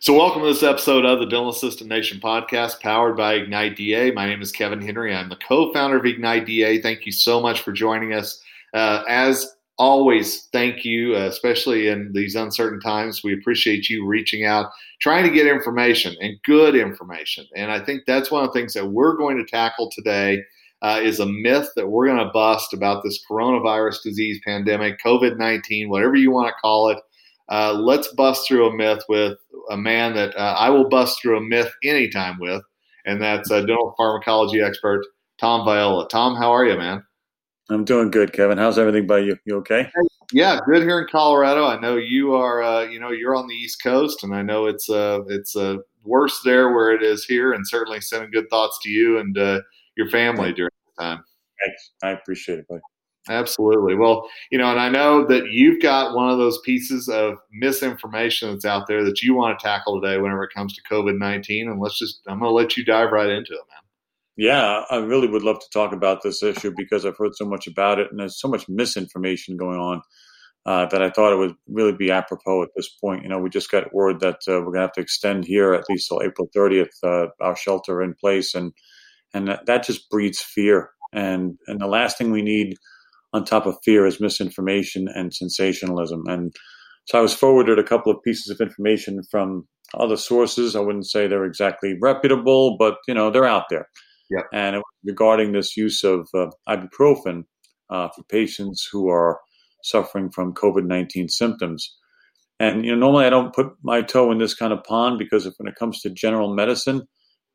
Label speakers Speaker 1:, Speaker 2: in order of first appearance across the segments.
Speaker 1: So, welcome to this episode of the Dental Assistant Nation podcast powered by Ignite DA. My name is Kevin Henry. I'm the co founder of Ignite DA. Thank you so much for joining us. Uh, as always, thank you, uh, especially in these uncertain times. We appreciate you reaching out, trying to get information and good information. And I think that's one of the things that we're going to tackle today. Uh, is a myth that we're going to bust about this coronavirus disease pandemic, COVID 19, whatever you want to call it. Uh, let's bust through a myth with a man that uh, I will bust through a myth anytime with, and that's a dental pharmacology expert, Tom Viola. Tom, how are you, man?
Speaker 2: I'm doing good, Kevin. How's everything by you? You okay?
Speaker 1: Yeah, good here in Colorado. I know you are. Uh, you know, you're on the East Coast, and I know it's uh, it's uh, worse there where it is here. And certainly sending good thoughts to you and uh, your family during the time.
Speaker 2: Thanks. I appreciate it, buddy.
Speaker 1: Absolutely. Well, you know, and I know that you've got one of those pieces of misinformation that's out there that you want to tackle today whenever it comes to COVID 19. And let's just, I'm going to let you dive right into it, man.
Speaker 2: Yeah, I really would love to talk about this issue because I've heard so much about it and there's so much misinformation going on uh, that I thought it would really be apropos at this point. You know, we just got word that uh, we're going to have to extend here at least till April 30th, uh, our shelter in place. And, and that, that just breeds fear. And, and the last thing we need on top of fear is misinformation and sensationalism. And so I was forwarded a couple of pieces of information from other sources. I wouldn't say they're exactly reputable, but you know they're out there.
Speaker 1: Yep.
Speaker 2: And regarding this use of uh, ibuprofen uh, for patients who are suffering from COVID nineteen symptoms. And you know, normally I don't put my toe in this kind of pond because if, when it comes to general medicine,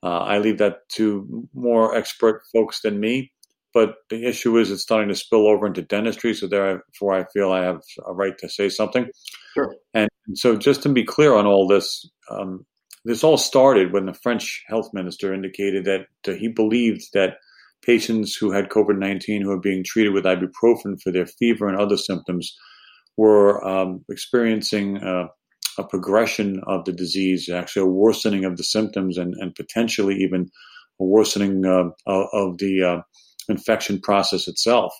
Speaker 2: uh, I leave that to more expert folks than me. But the issue is it's starting to spill over into dentistry. So therefore, I feel I have a right to say something.
Speaker 1: Sure.
Speaker 2: And so, just to be clear on all this, um, this all started when the French health minister indicated that uh, he believed that patients who had COVID 19 who were being treated with ibuprofen for their fever and other symptoms were um, experiencing uh, a progression of the disease, actually a worsening of the symptoms, and, and potentially even a worsening uh, of the uh, infection process itself.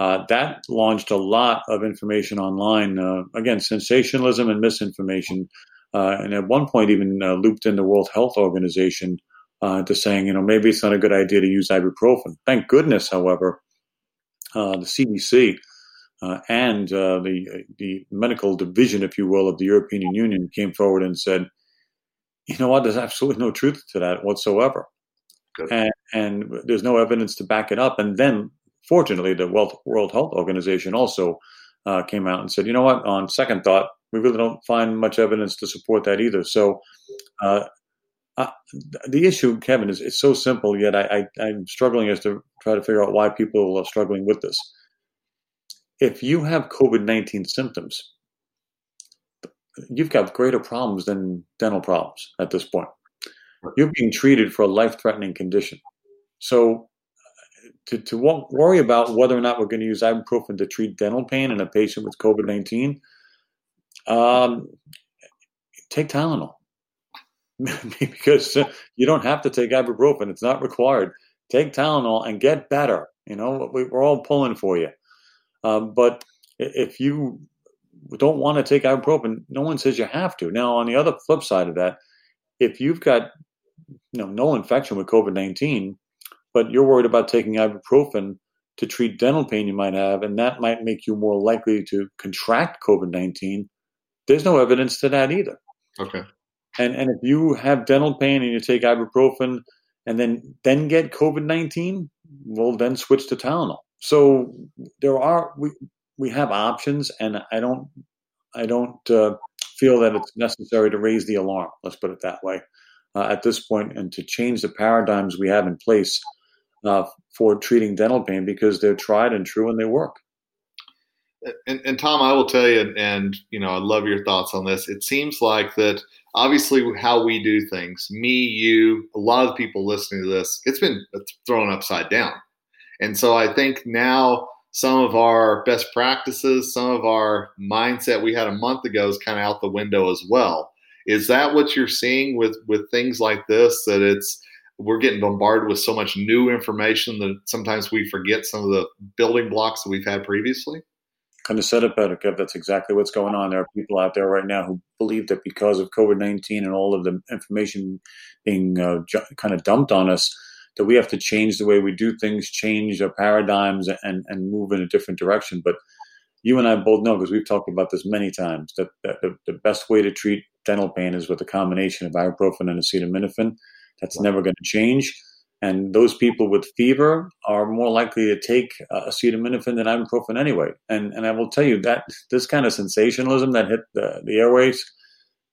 Speaker 2: Uh, that launched a lot of information online. Uh, again, sensationalism and misinformation, uh, and at one point even uh, looped in the World Health Organization uh, to saying, you know, maybe it's not a good idea to use ibuprofen. Thank goodness, however, uh, the CDC and the the medical division, if you will, of the European Union came forward and said, you know what, there's absolutely no truth to that whatsoever and, and, there's no evidence to back it up. And then, fortunately, the World, World Health Organization also uh, came out and said, you know what, on second thought, we really don't find much evidence to support that either. So, uh, the issue, Kevin, is it's so simple, yet I, I, I'm struggling as to try to figure out why people are struggling with this. If you have COVID 19 symptoms, you've got greater problems than dental problems at this point. You're being treated for a life threatening condition. So, to, to worry about whether or not we're going to use ibuprofen to treat dental pain in a patient with COVID 19, um, take Tylenol. because you don't have to take ibuprofen, it's not required. Take Tylenol and get better. You know, we're all pulling for you. Um, but if you don't want to take ibuprofen, no one says you have to. Now, on the other flip side of that, if you've got you know, no infection with COVID 19, but you're worried about taking ibuprofen to treat dental pain you might have, and that might make you more likely to contract COVID 19. There's no evidence to that either.
Speaker 1: Okay.
Speaker 2: And, and if you have dental pain and you take ibuprofen and then then get COVID 19, well, then switch to Tylenol. So there are, we, we have options, and I don't, I don't uh, feel that it's necessary to raise the alarm. Let's put it that way at this point and to change the paradigms we have in place uh, for treating dental pain because they're tried and true and they work.
Speaker 1: And, and, Tom, I will tell you, and you know, I love your thoughts on this. It seems like that obviously how we do things, me, you, a lot of people listening to this, it's been thrown upside down. And so I think now some of our best practices, some of our mindset we had a month ago is kind of out the window as well. Is that what you're seeing with with things like this? That it's we're getting bombarded with so much new information that sometimes we forget some of the building blocks that we've had previously.
Speaker 2: kind of said it better, Kev. That's exactly what's going on. There are people out there right now who believe that because of COVID 19 and all of the information being uh, ju- kind of dumped on us, that we have to change the way we do things, change our paradigms, and, and move in a different direction. But you and I both know, because we've talked about this many times, that, that the, the, best way to treat dental pain is with a combination of ibuprofen and acetaminophen. That's never going to change. And those people with fever are more likely to take uh, acetaminophen than ibuprofen anyway. And and I will tell you that this kind of sensationalism that hit the, the airways,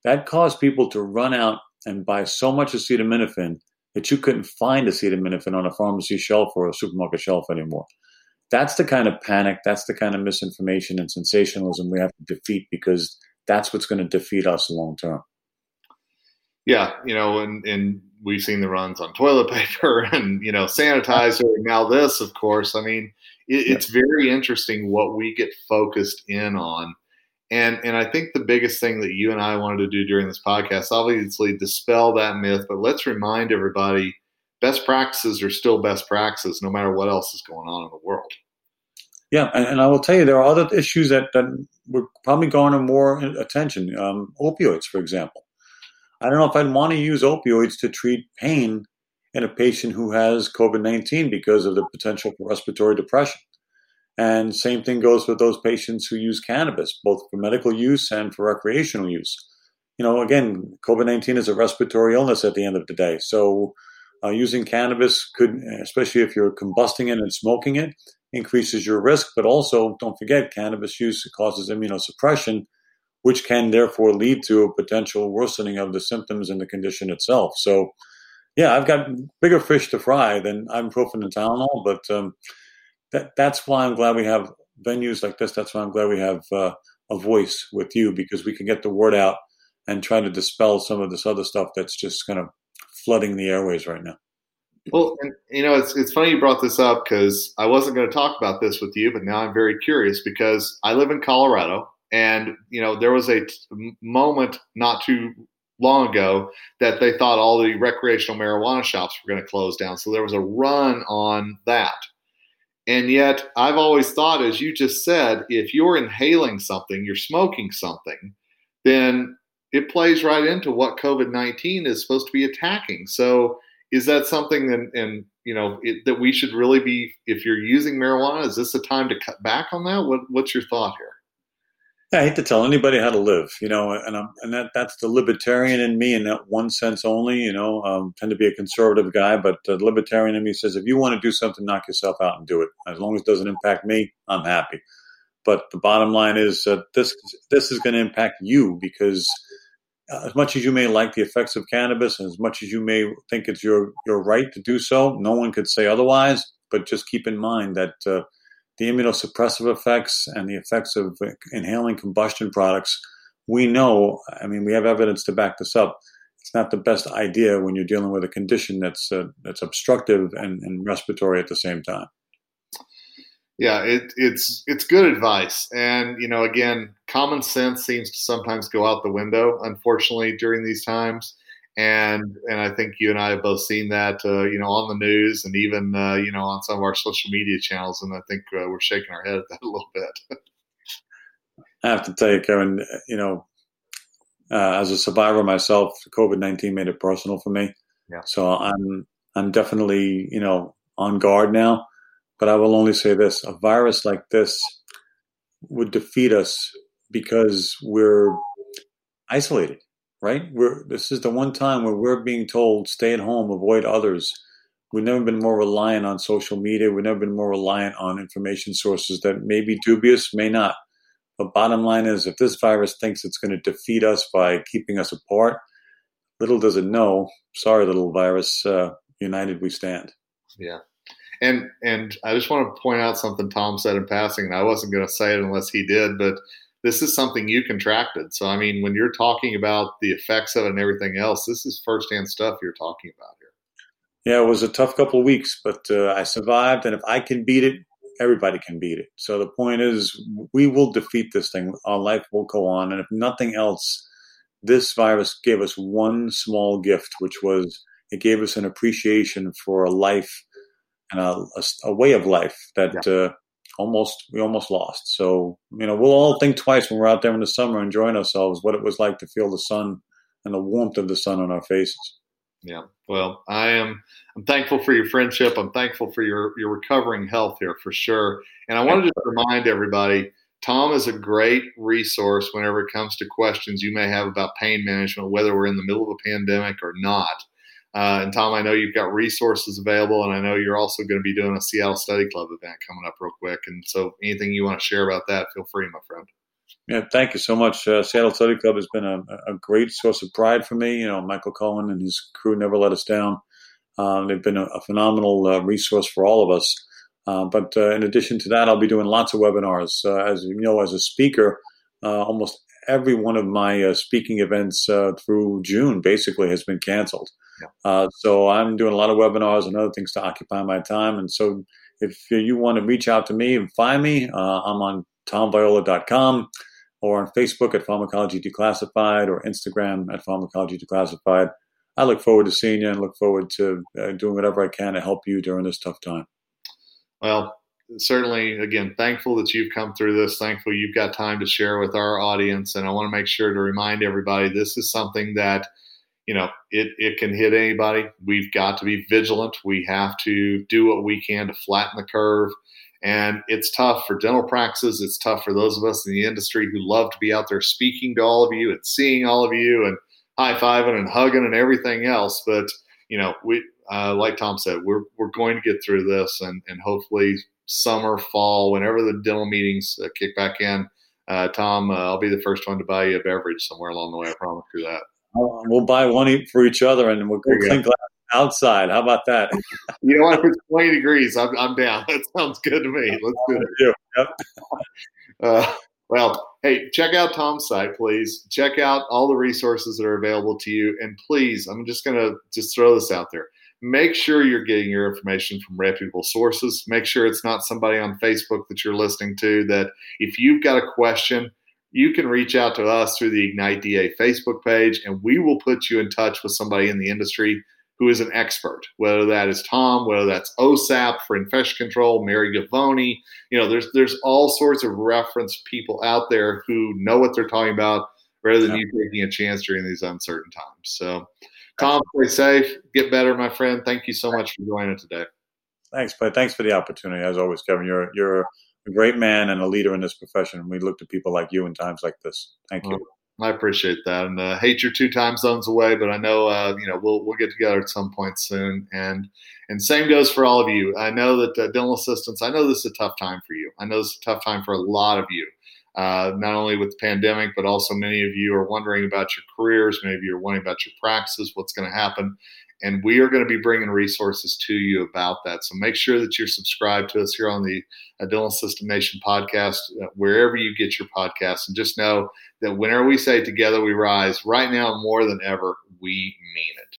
Speaker 2: that caused people to run out and buy so much acetaminophen that you couldn't find acetaminophen on a pharmacy shelf or a supermarket shelf anymore. That's the kind of panic, that's the kind of misinformation and sensationalism we have to defeat because that's what's going to defeat us long term.
Speaker 1: Yeah, you know, and, and we've seen the runs on toilet paper and you know sanitizer now this of course. I mean it, it's very interesting what we get focused in on. And and i think the biggest thing that you and i wanted to do during this podcast obviously dispel that myth but let's remind everybody best practices are still best practices no matter what else is going on in the world
Speaker 2: yeah and, and i will tell you there are other issues that, that would probably garner more attention um, opioids for example I don't know if I'd want to use opioids to treat pain in a patient who has COVID 19 because of the potential for respiratory depression. And same thing goes with those patients who use cannabis, both for medical use and for recreational use. You know, again, COVID 19 is a respiratory illness at the end of the day. So uh, using cannabis could, especially if you're combusting it and smoking it, increases your risk. But also, don't forget, cannabis use causes immunosuppression, which can therefore lead to a potential worsening of the symptoms and the condition itself. So, yeah, I've got bigger fish to fry than ibuprofen and Tylenol, but um, that, that's why I'm glad we have venues like this. That's why I'm glad we have uh, a voice with you because we can get the word out and try to dispel some of this other stuff that's just kind of flooding the airways right now.
Speaker 1: Well, and, you know, it's it's funny you brought this up because I wasn't going to talk about this with you, but now I'm very curious because I live in Colorado and you know, there was a t- moment not too long ago that they thought all the recreational marijuana shops were going to close down. So there was a run on that. And yet, I've always thought, as you just said, if you're inhaling something, you're smoking something, then it plays right into what COVID 19 is supposed to be attacking. So, is that something and, and you know it, that we should really be if you're using marijuana is this a time to cut back on that what, what's your thought here
Speaker 2: I hate to tell anybody how to live, you know, and I'm, and that that's the libertarian in me in that one sense only. You know, um, tend to be a conservative guy, but the libertarian in me says if you want to do something, knock yourself out and do it. As long as it doesn't impact me, I'm happy. But the bottom line is that this this is going to impact you because as much as you may like the effects of cannabis, and as much as you may think it's your your right to do so, no one could say otherwise. But just keep in mind that. Uh, the immunosuppressive effects and the effects of inhaling combustion products, we know, I mean, we have evidence to back this up. It's not the best idea when you're dealing with a condition that's uh, that's obstructive and, and, respiratory at the same time.
Speaker 1: Yeah, it, it's it's good advice, and you know, again, common sense seems to sometimes go out the window, unfortunately, during these times and and I think you and I have both seen that uh, you know on the news and even uh, you know on some of our social media channels, and I think uh, we're shaking our head at that a little bit.
Speaker 2: I have to tell you, Kevin, you know, uh, as a survivor myself, COVID nineteen made it personal for me. Yeah. So I'm I'm definitely you know on guard now, but I will only say this: a virus like this would defeat us because we're isolated right? We're this is the one time where we're being told stay at home, avoid others. We've never been more reliant on social media. We've never been more reliant on information sources that may be dubious, may not. But bottom line is, if this virus thinks it's going to defeat us by keeping us apart, little does it know. Sorry, little virus. Uh, united we stand.
Speaker 1: Yeah. And and I just want to point out something Tom said in passing, and I wasn't going to say it unless he did, but this is something you contracted. So, I mean, when you're talking about the effects of it and everything else, this is firsthand stuff you're talking about here.
Speaker 2: Yeah, it was a tough couple of weeks, but uh, I survived. And if I can beat it, everybody can beat it. So the point is, we will defeat this thing. Our life will go on. And if nothing else, this virus gave us one small gift, which was it gave us an appreciation for a life and a, a, a way of life that yeah. uh, almost we almost lost. So you know we'll all think twice when we're out there in the summer enjoying ourselves what it was like to feel the sun and the warmth of the sun on our faces.
Speaker 1: Yeah. Well, I am. I'm thankful for your friendship. I'm thankful for your your recovering health here for sure. And I wanted to remind everybody, Tom is a great resource whenever it comes to questions you may have about pain management, whether we're in the middle of a pandemic or not. Uh, and Tom, I know you've got resources available, and I know you're also going to be doing a Seattle Study Club event coming up real quick. And so, anything you want to share about that, feel free, my friend.
Speaker 2: Yeah, thank you so much. Uh, Seattle Study Club has been a, a, great source of pride for me. You know, Michael Cohen and his crew never let us down. Uh, they've been a, a phenomenal uh, resource for all of us. Uh, but uh, in addition to that, I'll be doing lots of webinars. As you know, as a speaker, almost every one of my uh, speaking events uh, through June basically has been canceled. Yeah. Uh, so I'm doing a lot of webinars and other things to occupy my time. And so if you want to reach out to me and find me, I'm on tomviola.com or on Facebook at Pharmacology Declassified or Instagram at Pharmacology Declassified. I look forward to seeing you and look forward to uh, doing whatever I can to help you during this tough time.
Speaker 1: Well, certainly, again, thankful that you've come through this. Thankful you've got time to share with our audience. And I want to make sure to remind everybody this is something that, you know, it, it can hit anybody. We've got to be vigilant. We have to do what we can to flatten the curve. And it's tough for dental practices. It's tough for those of us in the industry who love to be out there speaking to all of you and seeing all of you and high fiving and hugging and everything else. But you know, we uh, like Tom said, we're we're going to get through this, and and hopefully summer, fall, whenever the dental meetings uh, kick back in, uh, Tom, uh, I'll be the first one to buy you a beverage somewhere along the way. I promise you that.
Speaker 2: We'll buy one for each other, and we'll go clink outside. How about that?
Speaker 1: you know, if it's 20 degrees, I'm, I'm down. That sounds good to me. Let's do it. Yep. Uh, well, hey, check out Tom's site, please. Check out all the resources that are available to you. And please, I'm just going to just throw this out there. Make sure you're getting your information from reputable sources. Make sure it's not somebody on Facebook that you're listening to. That if you've got a question, you can reach out to us through the Ignite DA Facebook page, and we will put you in touch with somebody in the industry who is an expert, whether that is Tom, whether that's OSAP for infection control, Mary Govoni. You know, there's there's all sorts of reference people out there who know what they're talking about rather than yeah. you taking a chance during these uncertain times. So, Tom, stay safe, get better, my friend. Thank you so much for joining us today.
Speaker 2: Thanks, but thanks for the opportunity. As always, Kevin, you're you're a great man and a leader in this profession. We look to people like you in times like this. Thank you.
Speaker 1: I appreciate that, and uh, hate you're two time zones away, but I know uh, you know we'll we'll get together at some point soon. And and same goes for all of you. I know that uh, dental assistants. I know this is a tough time for you. I know this is a tough time for a lot of you. Uh, not only with the pandemic, but also many of you are wondering about your careers. Maybe you are wondering about your practices, what's going to happen. And we are going to be bringing resources to you about that. So make sure that you're subscribed to us here on the Dental Assistant Nation podcast, uh, wherever you get your podcasts. And just know that whenever we say together we rise, right now more than ever, we mean it.